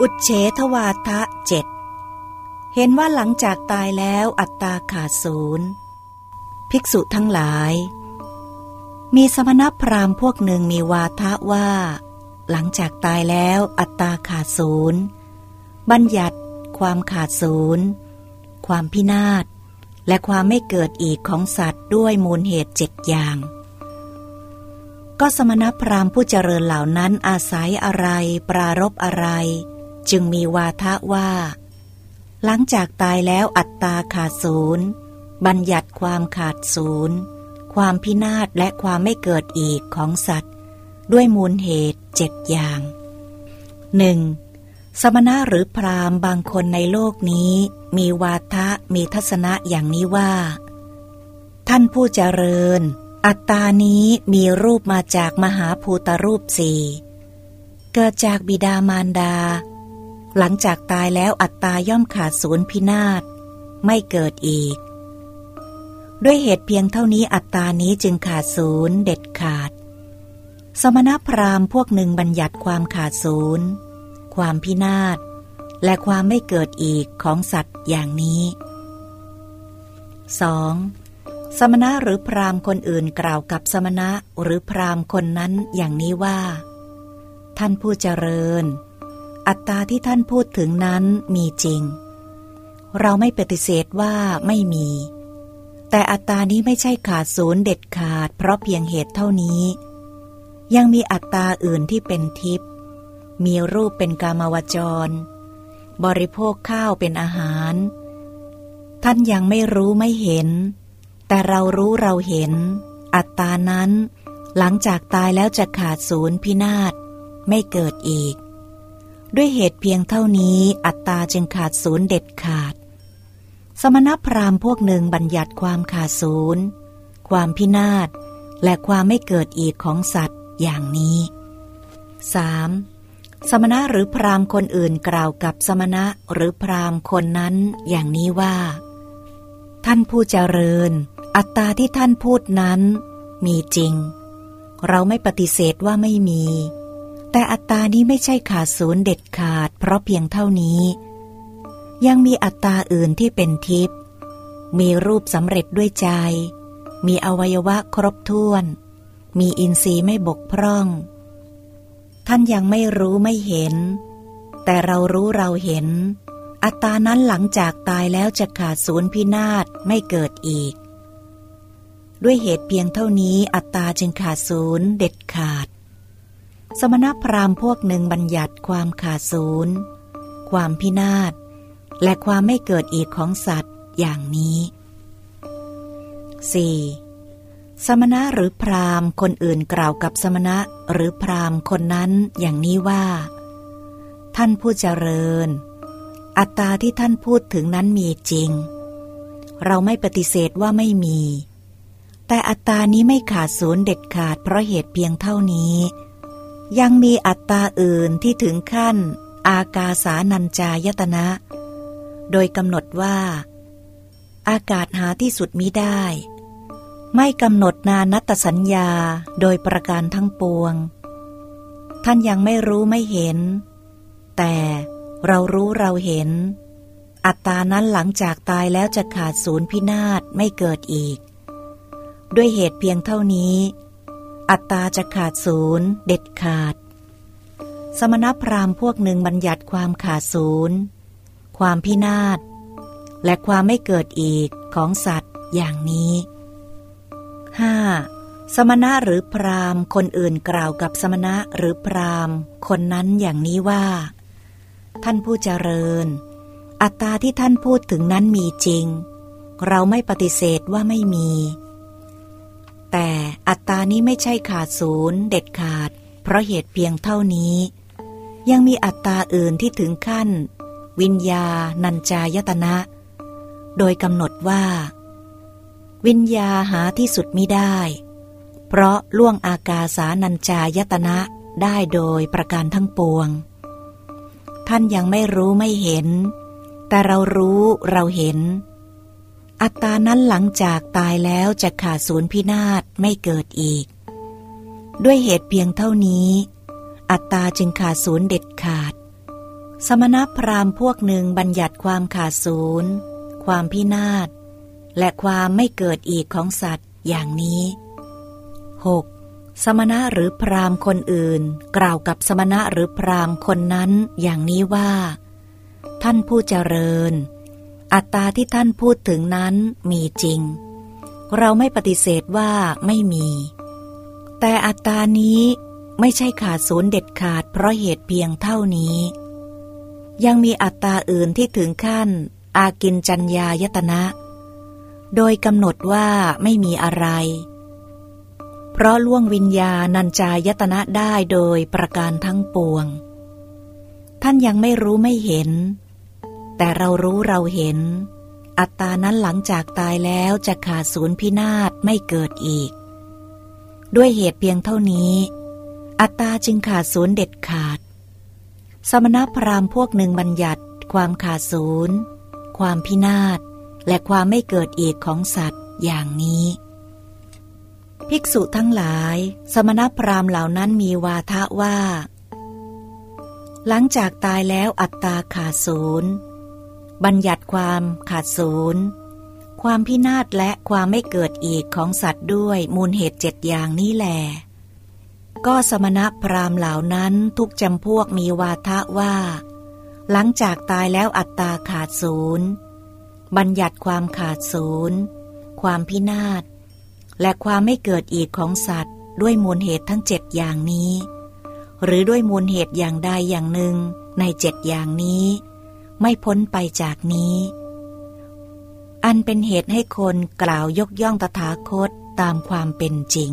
อุเฉทวาทะเจ็ดเห็นว่าหลังจากตายแล้วอัตตาขาดศูนย์ภิกษุทั้งหลาย มีสมณพราหมณ์พวกหนึ่งมีวาทะว่า หลังจากตายแล้วอัตตาขาดศูนย์บัญญัติ ความขาดศูนย์ความพินาศและความไม่เกิดอีกของสัตว์ด้วยมูลเหตุเจ็ดอย่าง ก็สมณพราหมณ์ผู้เจริญเหล่านั้นอาศัยอะไร ปรารบอะไร จึงมีวาทะว่า หลังจากตายแล้วอัตตาขาดศูนย์บัญญัติความขาดศูนย์ความพินาศและความไม่เกิดอีกของสัตว์ ด้วยมูลเหตุเจ็ดอย่างหนึ่งสมณะหรือพราหมณ์บางคนในโลกนี้ มีวาทะมีทัศนะอย่างนี้ว่า ท่านผู้เจริญ อัตตานี้มีรูปมาจากมหาภูตรูปสี่เกิดจากบิดามารดา หลังจากตายแล้วอัตตาย่อมขาดศูนย์พินาศไม่เกิดอีก ด้วยเหตุเพียงเท่านี้อัตตานี้จึงขาดศูนย์เด็ดขาด สมณพราหมณ์พวกหนึ่งบัญญัติความขาดศูนย์ ความพินาศและความไม่เกิดอีกของสัตว์อย่างนี้ 2. สมณะหรือพราหมณ์คนอื่นกล่าวกับสมณะหรือพราหมณ์คนนั้นอย่างนี้ว่า ท่านผู้เจริญ อัตตาที่ท่านพูดถึงนั้นมีจริง เราไม่ปฏิเสธว่าไม่มี แต่อัตตานี้ไม่ใช่ขาดศูนย์เด็ดขาด เพราะเพียงเหตุเท่านี้ ยังมีอัตตาอื่นที่เป็นทิพย์มีรูปเป็นกามวจร บริโภคข้าวเป็นอาหาร ท่านยังไม่รู้ไม่เห็น แต่เรารู้เราเห็น อัตตานั้น หลังจากตายแล้วจะขาดศูนย์พินาศไม่เกิดอีก ด้วยเหตุเพียงเท่านี้อัตตาจึงขาดศูนย์เด็ดขาด สมณพราหมณ์พวกหนึ่งบัญญัติความขาดศูนย์ ความพินาศ และความไม่เกิดอีกของสัตว์อย่างนี้ 3. สมณะหรือพราหมณ์คนอื่นกล่าวกับสมณะหรือพราหมณ์คนนั้นอย่างนี้ว่า ท่านผู้เจริญ อัตตาที่ท่านพูดนั้น มีจริง เราไม่ปฏิเสธว่าไม่มี แต่อัตตานี้ไม่ใช่ขาดศูนย์เด็ดขาด เพราะเพียงเท่านี้ ยังมีอัตตาอื่นที่เป็นทิพย์มีรูปสำเร็จด้วยใจ มีอวัยวะครบถ้วน มีอินทรีย์ไม่บกพร่อง ท่านยังไม่รู้ไม่เห็น แต่เรารู้เราเห็น อัตตานั้นหลังจากตายแล้วจะขาดศูนย์พินาศไม่เกิดอีก ด้วยเหตุเพียงเท่านี้อัตตาจึงขาดศูนย์เด็ดขาด สมณพราหมณ์พวกหนึ่งบัญญัติความขาดศูนย์ ความพินาศ และความไม่เกิดอีกของสัตว์อย่างนี้ 4. สมณะหรือพราหมณ์คนอื่นกล่าวกับสมณะหรือพราหมณ์คนนั้นอย่างนี้ว่า ท่านผู้เจริญ อัตตาที่ท่านพูดถึงนั้นมีจริง เราไม่ปฏิเสธว่าไม่มี แต่อัตตานี้ไม่ขาดศูนย์เด็ดขาดเพราะเหตุเพียงเท่านี้ ยังมีอัตตาอื่นที่ถึงขั้น อากาสานัญจายตนะ โดยกำหนดว่า อากาศหาที่สุดมิได้ ไม่กำหนดนานัตสัญญาโดยประการทั้งปวง ท่านยังไม่รู้ไม่เห็น แต่เรารู้เราเห็น อัตตานั้นหลังจากตายแล้วจะขาดศูนย์พินาศไม่เกิดอีก ด้วยเหตุเพียงเท่านี้ อัตตาจะขาดศูนย์ เด็ดขาด สมณพราหมณ์พวกหนึ่งบัญญัติความขาดศูนย์ ความพินาศ และความไม่เกิดอีกของสัตว์อย่างนี้ 5. สมณะหรือพราหมณ์คนอื่นกล่าวกับสมณะหรือพราหมณ์ คนนั้นอย่างนี้ว่า ท่านผู้เจริญ อัตตาที่ท่านพูดถึงนั้นมีจริง เราไม่ปฏิเสธว่าไม่มี แต่อัตตานี้ไม่ใช่ขาดศูนย์เด็ดขาด เพราะเหตุเพียงเท่านี้ ยังมีอัตตาอื่นที่ถึงขั้น วิญญาณัญจายตนะ โดยกำหนดว่า วิญญาหาที่สุดไมิได้ เพราะล่วงอากาสานัญจายตนะได้โดยประการทั้งปวง ท่านยังไม่รู้ไม่เห็น แต่เรารู้เราเห็น อัตตานั้นหลังจากตายแล้วจะขาดศูนย์พินาศไม่เกิดอีก ด้วยเหตุเพียงเท่านี้ อัตตาจึงขาดศูนย์เด็ดขาด สมณพราหมณ์พวกหนึ่งบัญญัติความขาดศูนย์ความพินาศและความไม่เกิดอีกของสัตว์อย่างนี้ 6. สมณะหรือพราหมณ์คนอื่น กล่าวกับสมณะหรือพราหมณ์คนนั้นอย่างนี้ว่า ท่านผู้เจริญ อัตตาที่ท่านพูดถึงนั้นมีจริง เราไม่ปฏิเสธว่าไม่มี แต่อัตตานี้ไม่ใช่ขาดศูนย์เด็ดขาดเพราะเหตุเพียงเท่านี้ ยังมีอัตตาอื่นที่ถึงขั้น อากินจัญญายตนะ โดยกำหนดว่าไม่มีอะไร เพราะล่วงวิญญาณัญจายตนะได้โดยประการทั้งปวง ท่านยังไม่รู้ไม่เห็น แต่เรารู้เราเห็น อัตตานั้นหลังจากตายแล้วจะขาดศูนย์พินาศไม่เกิดอีก ด้วยเหตุเพียงเท่านี้ อัตตาจึงขาดศูนย์เด็ดขาด สมณพราหมณ์พวกหนึ่งบัญญัติ ความขาดศูนย์ ความพินาศและความไม่เกิดอีกของสัตว์อย่างนี้ ภิกษุทั้งหลาย สมณพราหมณ์เหล่านั้นมีวาทะว่า หลังจากตายแล้วอัตตาขาดศูนย์ บัญญัติความขาดศูนย์ความพินาศและความไม่เกิดอีกของสัตว์ด้วยมูลเหตุเจ็ดอย่างนี้แหลก็สมณพราหมณ์เหล่านั้นทุกจำพวกมีวาทะว่า หลังจากตายแล้วอัตตาขาดศูนย์บัญญัติความขาดศูนย์ความพินาศและความไม่เกิดอีกของสัตว์ ด้วยมูลเหตุทั้งเจ็ดอย่างนี้ หรือด้วยมูลเหตุอย่างใดอย่างหนึ่งในเจ็ดอย่างนี้ ไม่พ้นไปจากนี้ อันเป็นเหตุให้คนกล่าวยกย่องตถาคตตามความเป็นจริง